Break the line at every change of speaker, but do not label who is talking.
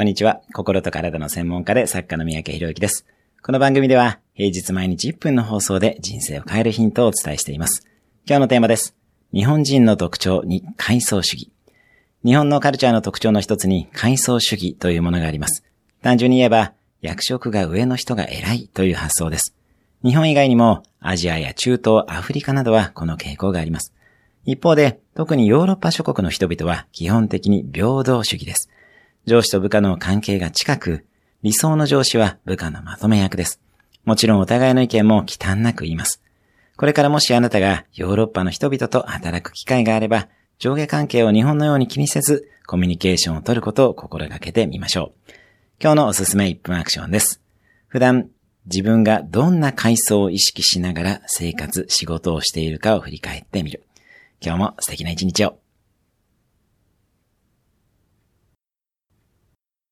こんにちは。心と体の専門家で作家の三宅博之です。この番組では平日毎日1分の放送で人生を変えるヒントをお伝えしています。今日のテーマです。日本人の特徴に階層主義。日本のカルチャーの特徴の一つに階層主義というものがあります。単純に言えば、役職が上の人が偉いという発想です。日本以外にもアジアや中東、アフリカなどはこの傾向があります。一方で、特にヨーロッパ諸国の人々は基本的に平等主義です。上司と部下の関係が近く、理想の上司は部下のまとめ役です。もちろんお互いの意見も忌憚なく言います。これからもしあなたがヨーロッパの人々と働く機会があれば、上下関係を日本のように気にせず、コミュニケーションを取ることを心がけてみましょう。今日のおすすめ1分アクションです。普段、自分がどんな階層を意識しながら生活、仕事をしているかを振り返ってみる。今日も素敵な一日を。